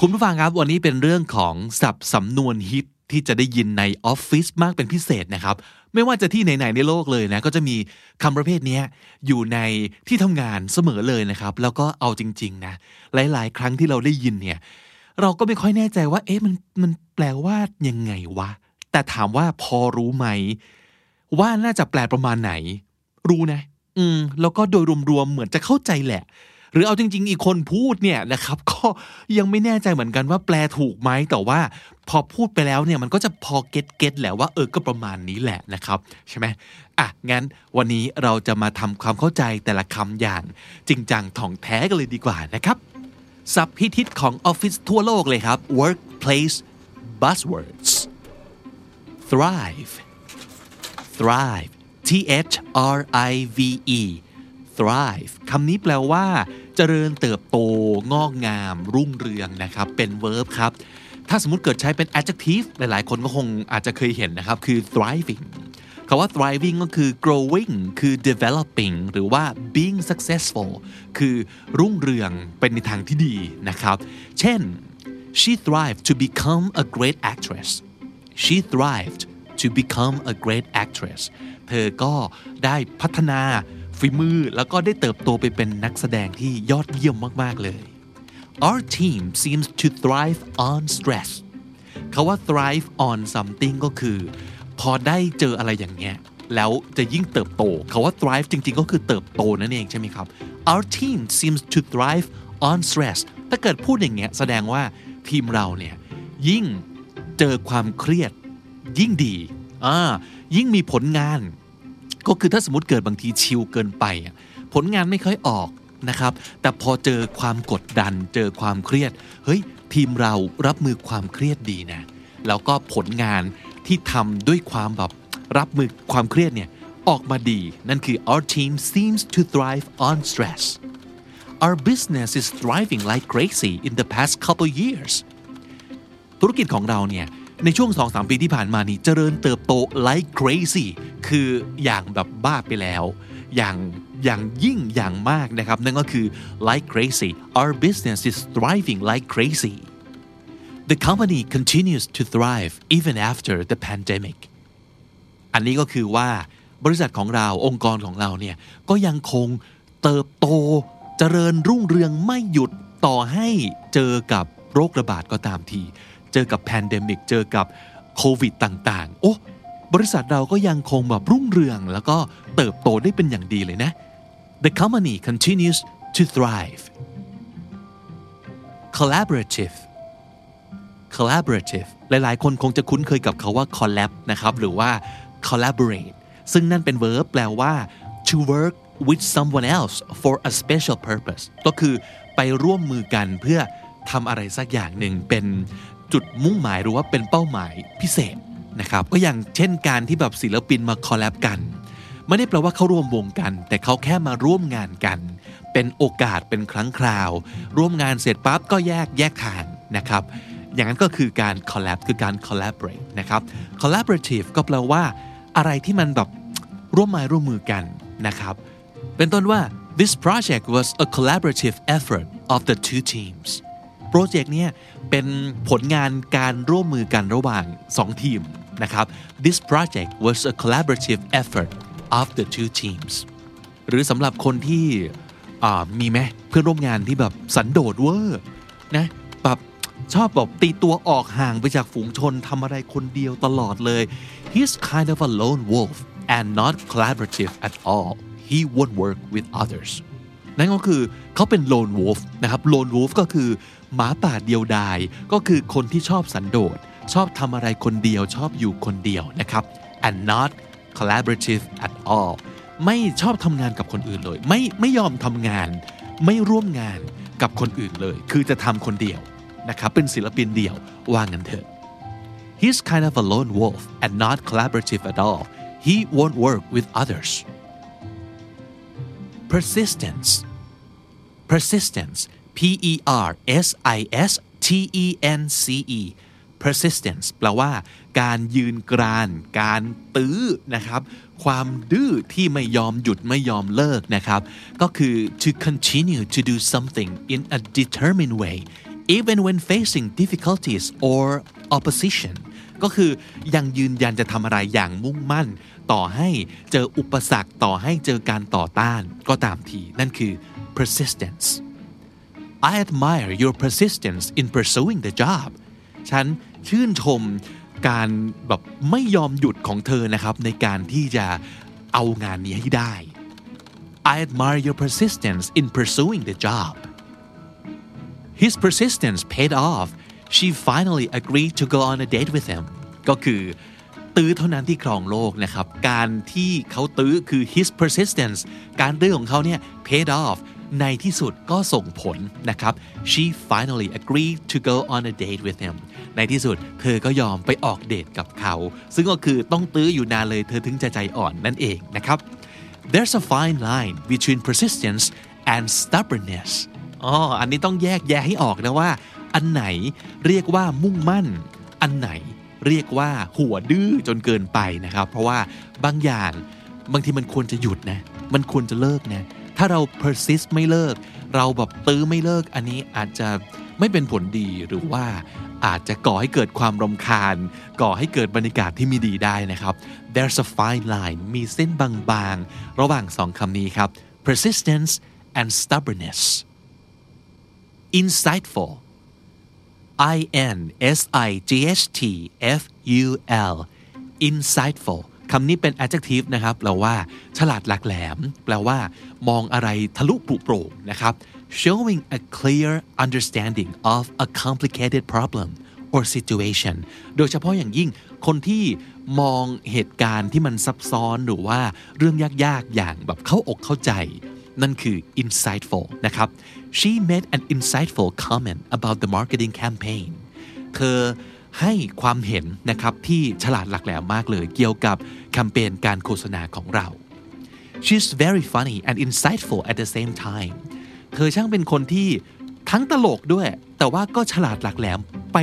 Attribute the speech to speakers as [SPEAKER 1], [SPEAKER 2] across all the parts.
[SPEAKER 1] คุณผู้ฟังครับวันนี้เป็นเรื่องของศัพท์สำนวนฮิตที่จะได้ยินในออฟฟิศมากเป็นพิเศษนะครับ ไม่ว่าจะที่ไหนๆในโลกเลยนะ ก็จะมีคำประเภทนี้อยู่ในที่ทำงานเสมอเลยนะครับ แล้วก็เอาจริง ๆ นะ หลายๆ ครั้งที่เราได้ยินเนี่ย เราก็ไม่ค่อยแน่ใจว่า เอ๊ะมันมันแปลว่ายังไงวะ แต่ถามว่าพอรู้ไหม ว่าน่าจะแปลประมาณไหน รู้นะ อืม แล้วก็โดยรวมๆเหมือนจะเข้าใจแหละ รือเอาจริง ๆ อีกคนพูดเนี่ยนะครับ ก็ยังไม่แน่ใจเหมือนกันว่าแปลถูกไหมแต่ว่าพอพูดไปแล้วเนี่ยมันก็จะพอเก็ตเก็ตแหละว่าเออก็ประมาณนี้แหละนะครับ ใช่ไหมอะงั้นวันนี้เราจะมาทำความเข้าใจแต่ละคำอย่าง จริงจังถ่องแท้กันเลยดีกว่านะครับศับพิทิตของออฟฟิศทั่วโลกเลยครับ workplace buzzwords thrive thrive T H R I V E thrive คำนี้แปลว่า เจริญเติบโต งอกงาม รุ่งเรืองนะครับ เป็น verb ครับ ถ้าสมมติเกิดใช้เป็น adjective หลาย ๆ คนก็คงอาจจะเคยเห็นนะครับ คือ thriving คำว่า thriving ก็คือ growing คือ developing หรือว่า being successful คือรุ่งเรืองเป็นในทางที่ดีนะครับ เช่น she thrived to become a great actress she thrived to become a great actress เธอก็ได้พัฒนา ฝีมือแล้วก็ได้เติบโตไปเป็นนักแสดงที่ยอดเยี่ยมมาก ๆ เลย Our team seems to thrive on stress คาว่า thrive on something ก็คือ พอได้เจออะไรอย่างเงี้ยแล้วจะยิ่งเติบโตคาว่า thrive จริง ๆ ก็คือเติบโตนั่นเองใช่ไหมครับ Our team seems to thrive on stress ถ้าเกิดพูดอย่างเงี้ยแสดงว่าทีมเราเนี่ยยิ่งเจอความเครียดยิ่งดีอ่ายิ่งมีผลงาน ก็คือถ้าสมมติเกิดบางทีชิลเกินไป ผลงานไม่ค่อยออกนะครับ แต่พอเจอความกดดัน เจอความเครียด เฮ้ย ทีมเรารับมือความเครียดดีนะ แล้วก็ผลงานที่ทำด้วยความแบบรับมือความเครียดเนี่ยออกมาดี นั่นคือ our team seems to thrive on stress our business is thriving like crazy in the past couple years ธุรกิจของเราเนี่ย ในช่วง 2-3 ปีที่ผ่านมานี่เจริญเติบโต like crazy คืออย่างแบบบ้าไปแล้ว อย่างอย่างยิ่งอย่างมากนะครับ นั่นก็คือ like crazy our business is thriving like crazy the company continues to thrive even after the pandemic อันนี้ก็คือว่าบริษัทของเราองค์กรของเราเนี่ยก็ยังคงเติบโตเจริญรุ่งเรืองไม่หยุดต่อให้เจอกับโรคระบาดก็ตามที เจอกับ pandemic เจอกับโควิดต่างๆ โอ้ บริษัทเราก็ยังคงแบบรุ่งเรือง แล้วก็เติบโตได้เป็นอย่างดีเลยนะ The company continues to thrive collaborative collaborative หลายๆ คนคงจะคุ้นเคยกับคำว่า collab นะครับ หรือว่า collaborate ซึ่งนั่นเป็น verb แปลว่า to work with someone else for a special purpose ก็คือไปร่วมมือกันเพื่อทำอะไรสักอย่างหนึ่งเป็น จุดมุ่งหมายหรือว่าเป็นเป้าหมายพิเศษนะครับก็อย่างเช่นการที่แบบศิลปินมา collab กันไม่ได้แปลว่าเขาร่วมวงกัน แต่เขาแค่มาร่วมงานกัน เป็นโอกาสเป็นครั้งคราว ร่วมงานเสร็จปั๊บก็แยกแยกทางนะครับ อย่างนั้นก็คือการ collab คือการ collaborate นะครับ collaborative ก็แปลว่า อะไรที่มันแบบร่วมไม้ร่วมมือกันนะครับ เป็นต้นว่า this project was a collaborative effort of the two teams โปรเจกต์เนี้ยเป็นผลงานการร่วมมือกันระหว่าง 2 ทีมนะครับ this project was a collaborative effort of the two teams หรือสำหรับคนที่มีไหมเพื่อนร่วมงานที่แบบสันโดษเวอร์นะแบบชอบแบบตีตัวออกห่างไปจากฝูงชนทำอะไรคนเดียวตลอดเลย he's kind of a lone wolf and not collaborative at all he won't work with others นั่นก็คือเขาเป็น lone wolf นะครับ lone wolf ก็คือหมาป่าเดียวดาย ก็คือคนที่ชอบสันโดษ ชอบทำอะไรคนเดียวชอบอยู่คนเดียวนะครับ and not collaborative at all ไม่ชอบทำงานกับคนอื่นเลย ไม่ไม่ยอมทำงาน ไม่ร่วมงานกับคนอื่นเลย คือจะทำคนเดียวนะครับ เป็นศิลปินเดี่ยวว่างันเถอะ He's kind of a lone wolf and not collaborative at all. He won't work with others. Persistence persistence P E R S I S T E N C E persistence แปลว่า การยืนกราน การตื้อนะครับ ความดื้อที่ไม่ยอมหยุดไม่ยอมเลิกนะครับ ก็คือ to continue to do something in a determined way even when facing difficulties or opposition ก็คือยังยืนยันจะทำอะไรอย่างมุ่งมั่น ต่อให้เจออุปสรรคต่อให้เจอการต่อต้านก็ตามทีนั่นคือ persistence I admire your persistence in pursuing the job ฉันชื่นชมการแบบไม่ยอมหยุดของเธอนะครับ ในการที่จะเอางานนี้ให้ได้ I admire your persistence in pursuing the job His persistence paid off she finally agreed to go on a date with him ก็คือตื้อเท่านั้นที่ครองโลกนะครับ การที่เขาตื้อคือ his persistence การตื้อของเขาเนี่ย paid off ในที่สุดก็ส่งผลนะครับ she finally agreed to go on a date with him ในที่สุดเธอก็ยอมไปออกเดทกับเขา ซึ่งก็คือต้องตื้ออยู่นานเลยเธอถึงจะใจอ่อนนั่นเองนะครับ there's a fine line between persistence and stubbornness อ๋ออันนี้ต้องแยกแยะให้ออกนะว่า อันไหนเรียกว่ามุ่งมั่น อันไหนเรียกว่าหัวดื้อจนเกินไปนะครับ เพราะว่าบางอย่างบางทีมันควรจะหยุดนะ มันควรจะเลิกนะ ถ้าเรา persist ไม่เลิก เราแบบตื้อไม่เลิก อันนี้อาจจะไม่เป็นผลดีหรือว่าอาจจะก่อให้เกิดความรำคาญ ก่อให้เกิดบรรยากาศที่ไม่ดีได้นะครับ there's a fine line มีเส้นบางๆ ระหว่างสองคำนี้ครับ persistence and stubbornness insightful I N S I G H T F U L insightful คำนี้เป็น adjective นะครับแปลว่า ฉลาดหลักแหลม แปลว่า มองอะไรทะลุปลุโปร่งนะครับ showing a clear understanding of a complicated problem or situation โดยเฉพาะอย่างยิ่งคนที่มองเหตุการณ์ที่มันซับซ้อนหรือว่าเรื่องยากๆ อย่างแบบเข้าอกเข้าใจ นั่นคือ insightful นะครับ she made an insightful comment about the marketing campaign เธอให้ความเห็นนะครับที่ฉลาดหลักแหลมมากเลยเกี่ยวกับแคมเปญการโฆษณาของเรา she's very funny and insightful at the same time เธอช่างเป็นคนที่ทั้งตลกด้วย แต่ว่าก็ฉลาดหลักแหลมไป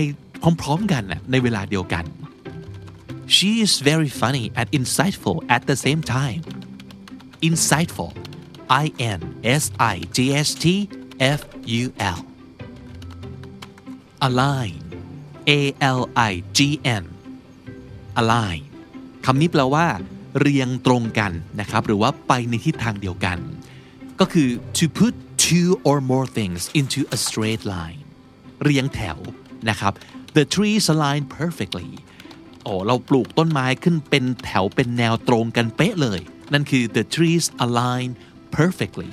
[SPEAKER 1] พร้อมๆกันนะในเวลาเดียวกัน she is very funny and insightful at the same time insightful I N S I G H T F U L align A L I G N align คำนี้แปลว่า เรียงตรงกันนะครับ หรือว่าไปในทิศทางเดียวกัน ก็คือ to put two or more things into a straight line เรียงแถวนะครับ the trees align perfectly โอ้เราปลูกต้นไม้ขึ้นเป็นแถวเป็นแนวตรงกันเป๊ะเลย นั่นคือ the trees align perfectly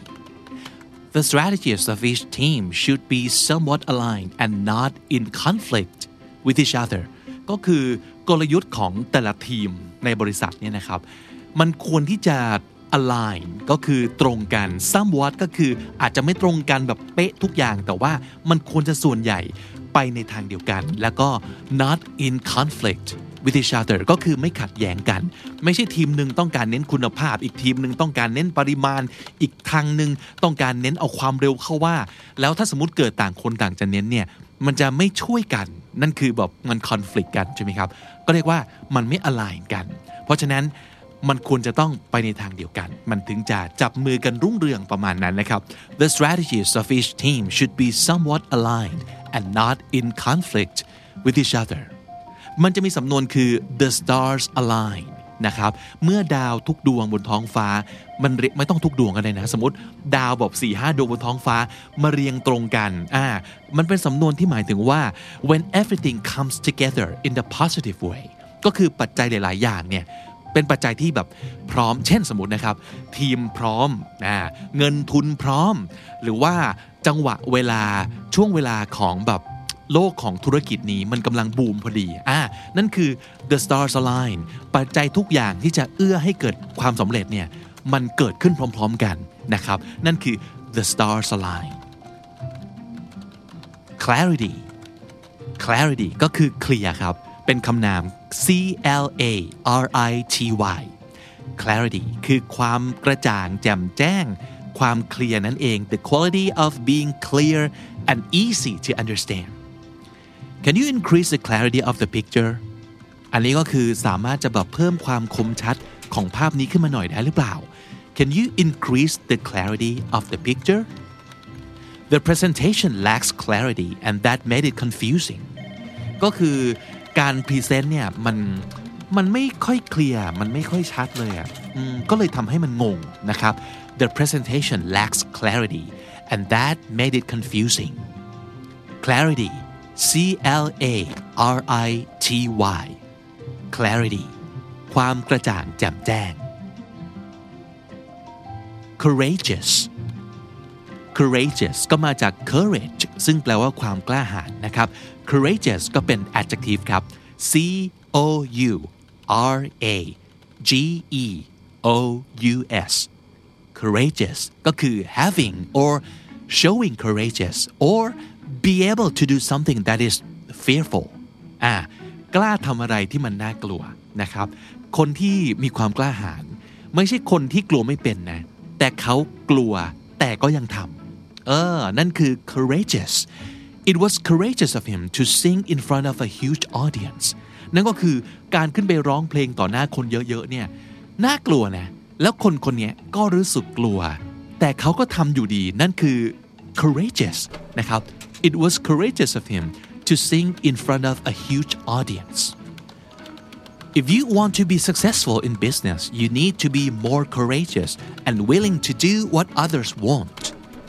[SPEAKER 1] The strategies of each team should be somewhat aligned and not in conflict with each other ก็คือกลยุทธ์ของแต่ละทีมในบริษัทเนี่ยนะครับ มันควรที่จะ align ก็คือตรงกัน somewhat ก็คืออาจจะไม่ตรงกันแบบเป๊ะทุกอย่าง แต่ว่ามันควรจะส่วนใหญ่ไปในทางเดียวกัน แล้วก็ not in conflict with each other ก็คือไม่ขัดแย้งกัน ไม่ใช่ทีมหนึ่งต้องการเน้นคุณภาพ อีกทีมหนึ่งต้องการเน้นปริมาณ อีกทางหนึ่งต้องการเน้นเอาความเร็วเข้าว่า แล้วถ้าสมมติเกิดต่างคนต่างจะเน้นเนี่ยมันจะไม่ช่วยกัน นั่นคือแบบมันคอน FLICT กันใช่ไหมครับ ก็เรียกว่ามันไม่ align กัน เพราะฉะนั้นมันควรจะต้องไปในทางเดียวกัน มันถึงจะจับมือกันรุ่งเรืองประมาณนั้นนะครับ The strategies of each team should be somewhat aligned and not in conflict with each other มันจะมีสำนวนคือ the stars align นะครับเมื่อดาวทุกดวงบนท้องฟ้า มันไม่ต้องทุกดวงกันเลยนะ สมมติดาวแบบ4ี่ห้าดวงบนท้องฟ้ามาเรียงตรงกันอ่ามันเป็นสำนวนที่หมายถึงว่า when everything comes together in the positive way ก็คือปัจจัยหลาย ๆ อย่างเนี่ยเป็นปัจจัยที่แบบพร้อม เช่นสมมตินะครับ ทีมพร้อมอ่าเงินทุนพร้อม หรือว่าจังหวะเวลาช่วงเวลาของแบบ โลกของธุรกิจนี้มันกำลังบูมพอดีอ่านั่นคือ the stars align ปัจจัยทุกอย่างที่จะเอื้อให้เกิดความสำเร็จเนี่ยมันเกิดขึ้นพร้อม ๆกันนะครับ นั่นคือ the stars align clarity clarity ก็คือเคลียร์ครับ เป็นคำนาม C L A R I T Y clarity คือความกระจ่างแจ่มแจ้ง ความเคลียร์นั่นเอง the quality of being clear and easy to understand Can you increase the clarity of the picture อันนี้ก็คือสามารถจะแบบเพิ่มความคมชัดของภาพนี้ขึ้นมาหน่อยได้หรือเปล่า Can you increase the clarity of the picture The presentation lacks clarity and that made it confusing ก็คือการพรีเซนต์เนี่ยมันมันไม่ค่อยเคลียร์มันไม่ค่อยชัดเลยอ่ะก็เลยทำให้มันงงนะครับ The presentation lacks clarity and that made it confusing clarity C L A R I T Y clarity ความกระจ่างแจ่มแจ้ง courageous courageous ก็มาจาก courage ซึ่งแปลว่าความกล้าหาญนะครับ courageous ก็เป็น adjective ครับ C O U R A G E O U S courageous ก็คือ having or showing courageous or be able to do something that is fearful อ่ากล้าทำอะไรที่มันน่ากลัวนะครับ คนที่มีความกล้าหาญไม่ใช่คนที่กลัวไม่เป็นนะ แต่เขากลัวแต่ก็ยังทำเออ นั่นคือ courageous it was courageous of him to sing in front of a huge audience นั่นก็คือการขึ้นไปร้องเพลงต่อหน้าคนเยอะๆเนี่ยน่ากลัวนะ แล้วคนคนนี้ก็รู้สึกกลัว แต่เขาก็ทำอยู่ดีนั่นคือ courageous นะครับ it was courageous of him to sing in front of a huge audience If you want to be successful in business, you need to be more courageous and willing to do what others want.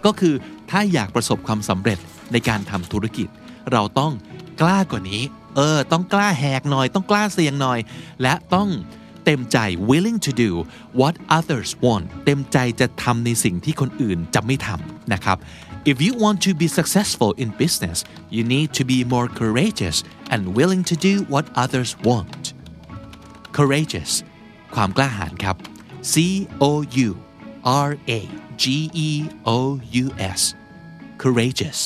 [SPEAKER 1] ก็คือถ้าอยากประสบความสำเร็จในการทำธุรกิจ เราต้องกล้ากว่านี้ เออ ต้องกล้าแหกหน่อย ต้องกล้าเสี่ยงหน่อย และต้องเต็มใจ willing to do what others want เต็มใจจะทำในสิ่งที่คนอื่นจะไม่ทำนะครับ If you want to be successful in business, you need to be more courageous and willing to do what others want. courageous ความกล้าหาญครับ C O U R A G E O U S courageous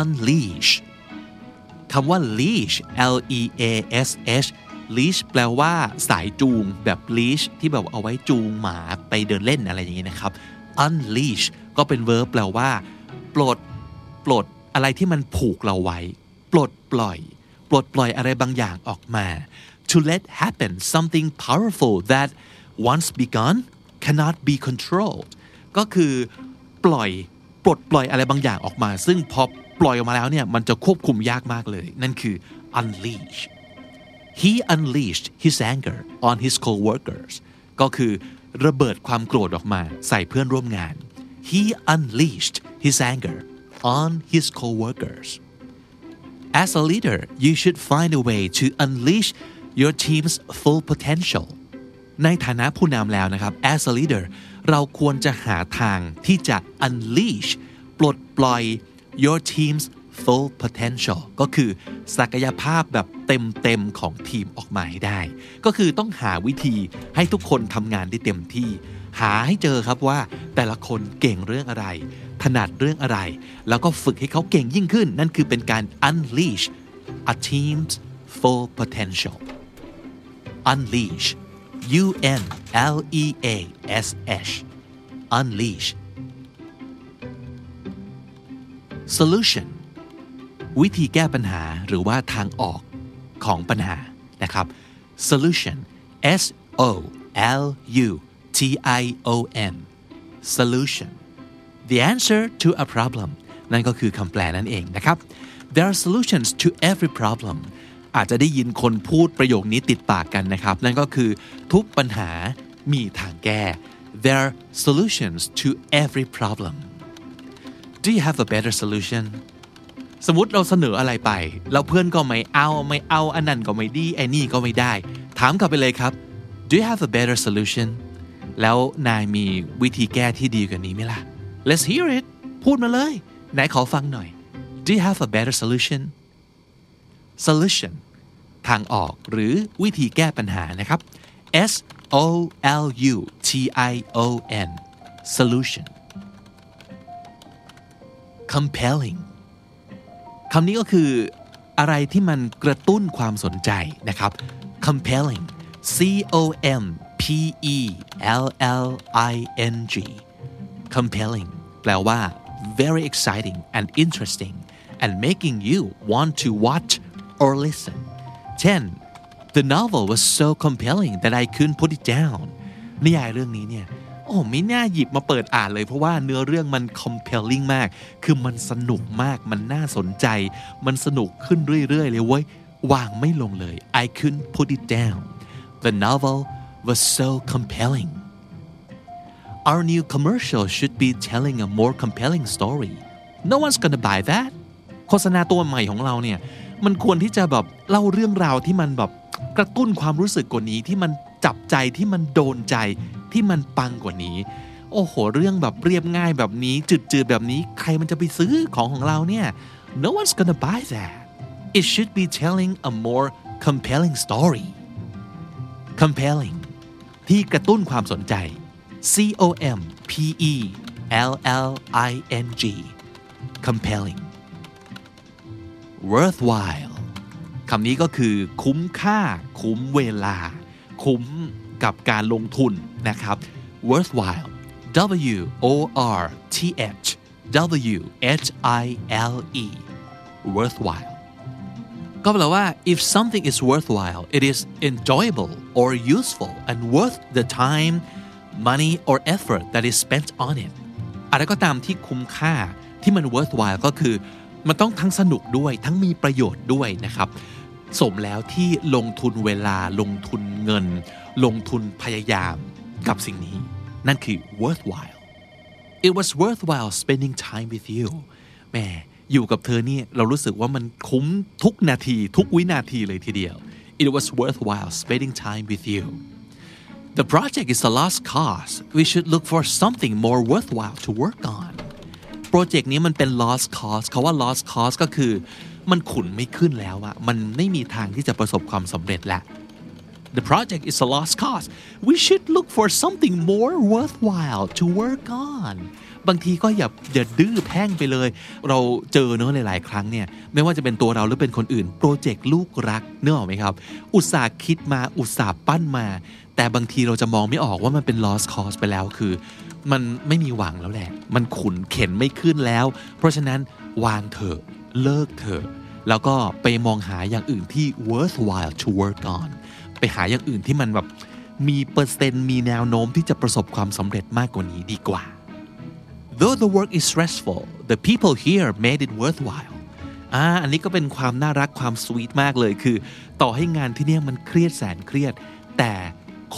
[SPEAKER 1] unleash คำว่า leash L E A S H leash แปลว่าสายจูงแบบ leash ที่แบบเอาไว้จูงหมาไปเดินเล่นอะไรอย่างนี้นะครับ Unleash ก็เป็น verb แปลว่า ปลด ปลดอะไรที่มันผูกเราไว้ ปลดปล่อย ปลดปล่อยอะไรบางอย่างออกมา to let happen something powerful that once begun cannot be controlled ก็คือปล่อย ปลดปล่อยอะไรบางอย่างออกมา ซึ่งพอปล่อยออกมาแล้วเนี่ย มันจะควบคุมยากมากเลย นั่นคือ unleash he unleashed his anger on his co-workers ก็คือ ระเบิดความโกรธออกมาใส่เพื่อนร่วมงาน he unleashed his anger on his co-workers As a leader you should find a way to unleash your team's full potential ในฐานะผู้นำแล้วนะครับ as a leader เราควรจะหาทางที่จะ unleash ปลดปล่อย your team's full potential ก็คือศักยภาพแบบเต็มๆของทีมออกมาให้ได้ ก็คือต้องหาวิธีให้ทุกคนทำงานได้เต็มที่ หาให้เจอครับว่าแต่ละคนเก่งเรื่องอะไร ถนัดเรื่องอะไร แล้วก็ฝึกให้เขาเก่งยิ่งขึ้น นั่นคือเป็นการ unleash a team's full potential unleash U N L E A S H unleash solution วิธีแก้ปัญหาหรือว่าทางออกของปัญหานะครับ solution S O L U T I O N solution the answer to a problem นั่นก็คือคำแปลนั่นเองนะครับ there are solutions to every problem อาจจะได้ยินคนพูดประโยคนี้ติดปากกันนะครับ นั่นก็คือทุกปัญหามีทางแก้ there are solutions to every problem do you have a better solution สมมติเราเสนออะไรไปแล้วเพื่อนก็ไม่เอาไม่เอาอันนั้นก็ไม่ดีไอ้นี่ก็ไม่ได้ ถามกลับไปเลยครับ do you have a better solution แล้วนายมีวิธีแก้ที่ดีกว่านี้ไหมล่ะ let's hear it พูดมาเลยไหนขอฟังหน่อย do you have a better solution solution ทางออกหรือวิธีแก้ปัญหานะครับ S O L U T I O N solution compelling คำนี้ก็คืออะไรที่มันกระตุ้นความสนใจนะครับ compelling C O M P E L L I N G compelling แปลว่า very exciting and interesting and making you want to watch or listen เช่น the novel was so compelling that I couldn't put it down นิยายเรื่องนี้เนี่ย โ อ้ไม่น่าหยิบมาเปิดอ่านเลย เพราะว่าเนื้อเรื่องมัน compelling มาก คือมันสนุกมากมันน่าสนใจ มันสนุกขึ้นเรื่อย ๆ เลยเว้ยวางไม่ลงเลย I couldn't put it down the novel was so compelling Our new commercial should be telling a more compelling story no one's gonna buy that โฆษณาตัวใหม่ของเราเนี่ยมันควรที่จะแบบเล่าเรื่องราวที่มันแบบกระตุ้นความรู้สึกกว่านี้ที่มันจับใจที่มันโดนใจ ที่มันปังกว่านี้ โอ้โห เรื่องแบบเรียบง่ายแบบนี้จืดๆแบบนี้ใครมันจะไปซื้อของของเราเนี่ย no one's gonna buy that it should be telling a more compelling story compelling ที่กระตุ้นความสนใจ C O M P E L L I N G compelling worthwhile คำนี้ก็คือคุ้มค่า คุ้มเวลา คุ้มกับการลงทุน นะครับ worthwhile W O R T H W H I L E worthwhile ก็แปลว่า if something is worthwhile it is enjoyable or useful and worth the time money or effort that is spent on it อะไรก็ตามที่คุ้มค่าที่มัน worthwhile ก็คือ มันต้องทั้งสนุกด้วยทั้งมีประโยชน์ด้วยนะครับ สมแล้วที่ลงทุนเวลาลงทุนเงิน ลงทุนพยายาม กับสิ่งนี้ นั่นคือ worthwhile it was worthwhile spending time with you แม่อยู่กับเธอนี่เรารู้สึกว่ามันคุ้มทุกนาทีทุกวินาทีเลยทีเดียว it was worthwhile spending time with you the project is a lost cause we should look for something more worthwhile to work on โปรเจกต์นี้มันเป็น lost cause เขาว่า lost cause ก็คือ มันขุนไม่ขึ้นแล้วอะมันไม่มีทางที่จะประสบความสำเร็จแล้ว The project is a lost cause. We should look for something more worthwhile to work on. บางทีก็อย่าอย่าดื้อแพ่งไปเลย เราเจอเนอะหลาย ๆ ครั้งเนี่ยไม่ว่าจะเป็นตัวเราหรือเป็นคนอื่น โปรเจกต์ลูกรักเนกอะไหมครับ อุตสาห์คิดมาอุตสาห์ปั้นมา แต่บางทีเราจะมองไม่ออกว่ามันเป็น lost cause ไปแล้วคือ มันไม่มีหวังแล้วแหละ มันขุนเข็นไม่ขึ้นแล้ว เพราะฉะนั้นวางเถอะเลิกเถอะแล้วก็ไปมองหาอย่างอื่นที่ worthwhile to work on ไปหาอย่างอื่นที่มันแบบมีเปอร์เซ็นต์มีแนวโน้มที่จะประสบความสำเร็จมากกว่านี้ดีกว่า Though the work is stressful the people here made it worthwhile อ่าอันนี้ก็เป็นความน่ารักความสวีทมากเลยคือ ต่อให้งานที่เนี่ยมันเครียดแสนเครียด แต่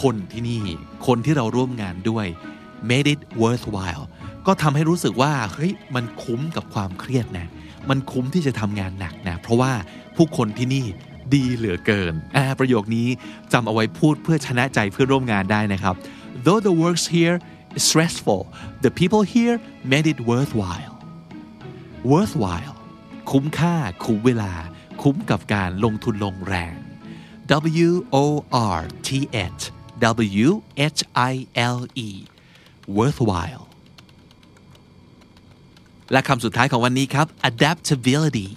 [SPEAKER 1] คนที่นี่ คนที่เราร่วมงานด้วย made it worthwhile ก็ทำให้รู้สึกว่าเฮ้ยมันคุ้มกับความเครียดนะ มันคุ้มที่จะทำงานหนักนะ เพราะว่าผู้คนที่นี่ ดีเหลือเกินอ่าประโยคนี้จำเอาไว้พูดเพื่อชนะใจเพื่อร่วมงานได้นะครับ Though the works here is stressful the people here made it worthwhile worthwhile คุ้มค่า คุ้มเวลา คุ้มกับการลงทุนลงแรง W O R T H W H I L E worthwhile และคำสุดท้ายของวันนี้ครับ adaptability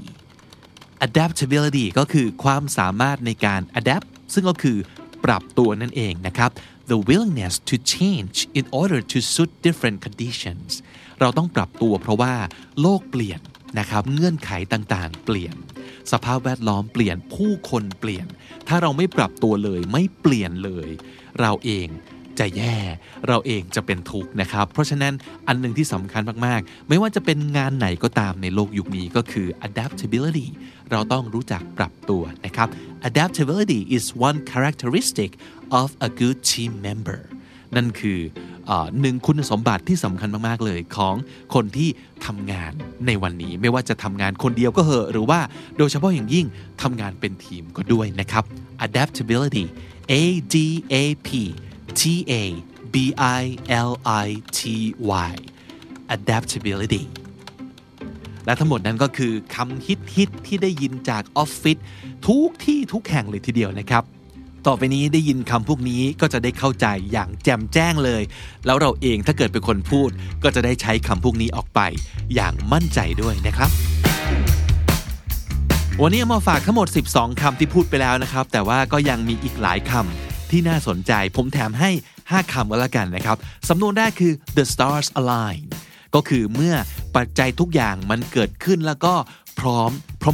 [SPEAKER 1] adaptability ก็คือความสามารถในการ adapt ซึ่งก็คือปรับตัวนั่นเองนะครับ the willingness to change in order to suit different conditions เราต้องปรับตัวเพราะว่าโลกเปลี่ยนนะครับ เงื่อนไขต่างๆ เปลี่ยน สภาพแวดล้อมเปลี่ยนผู้คนเปลี่ยน ถ้าเราไม่ปรับตัวเลยไม่เปลี่ยนเลย เราเอง จะแย่เราเองจะเป็นทุกข์นะครับ เพราะฉะนั้นอันหนึ่งที่สำคัญมากๆ ไม่ว่าจะเป็นงานไหนก็ตามในโลกยุคนี้ก็คือ adaptability เราต้องรู้จักปรับตัวนะครับ adaptability is one characteristic of a good team member นั่นคืออหนึ่งคุณสมบัติที่สำคัญมาก ๆ เลยของคนที่ทำงานในวันนี้ ไม่ว่าจะทำงานคนเดียวก็เหอะ หรือว่าโดยเฉพาะอย่างยิ่งทำงานเป็นทีมก็ด้วยนะครับ adaptability A D A P T A B I L I T Y adaptability และทั้งหมดนั้นก็คือคำฮิตฮิตที่ได้ยินจากออฟฟิศทุกที่ทุกแห่งเลยทีเดียวนะครับ ต่อไปนี้ได้ยินคำพวกนี้ก็จะได้เข้าใจอย่างแจ่มแจ้งเลย แล้วเราเองถ้าเกิดเป็นคนพูด ก็จะได้ใช้คำพวกนี้ออกไป อย่างมั่นใจด้วยนะครับ วันนี้มาฝากทั้งหมด 12 คำที่พูดไปแล้วนะครับ แต่ว่าก็ยังมีอีกหลายคำ ที่น่าสนใจ ผมแถมให้ 5คำก็แล้วกันนะครับ สำนวนแรกคือ the stars align ก็คือเมื่อปัจจัยทุกอย่างมันเกิดขึ้นแล้วก็พร้อม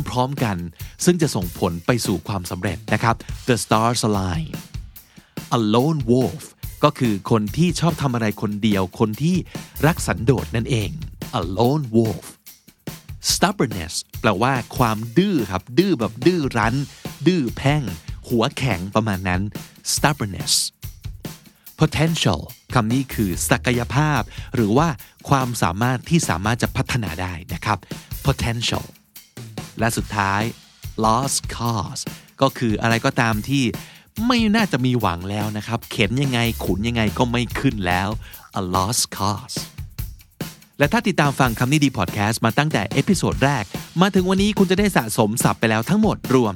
[SPEAKER 1] พร้อมๆกัน ซึ่งจะส่งผลไปสู่ความสำเร็จนะครับ the stars align a lone wolf ก็คือคนที่ชอบทำอะไรคนเดียว คนที่รักสันโดษนั่นเอง a lone wolf stubbornness แปลว่าความดื้อครับ ดื้อแบบดื้อรั้น ดื้อแพ่ง หัวแข็งประมาณนั้น stubbornness potential คำนี้คือศักยภาพ หรือว่าความสามารถที่สามารถจะพัฒนาได้นะครับ potential และสุดท้าย lost cause ก็คืออะไรก็ตามที่ไม่น่าจะมีหวังแล้วนะครับ เข็นยังไงขุนยังไงก็ไม่ขึ้นแล้ว a lost cause และถ้าติดตามฟังคำนี้ดีพอดแคสต์มาตั้งแต่ episode แรก มาถึงวันนี้คุณจะได้สะสมศัพท์ไปแล้วทั้งหมดรวม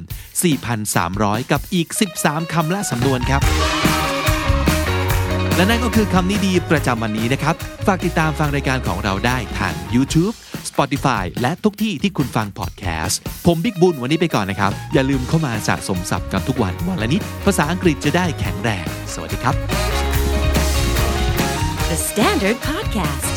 [SPEAKER 1] 4,300 กับอีก 13 คำและสำนวนครับ และนั่นก็คือคำนี้ดีประจำวันนี้นะครับ ฝากติดตามฟังรายการของเราได้ทาง YouTube Spotify และทุกที่ที่คุณฟังพอดแคสต์ ผมบิ๊กบุญวันนี้ไปก่อนนะครับ อย่าลืมเข้ามาสะสมศัพท์กันทุกวันวันละนิด ภาษาอังกฤษจะได้แข็งแรง สวัสดีครับ
[SPEAKER 2] The Standard Podcast,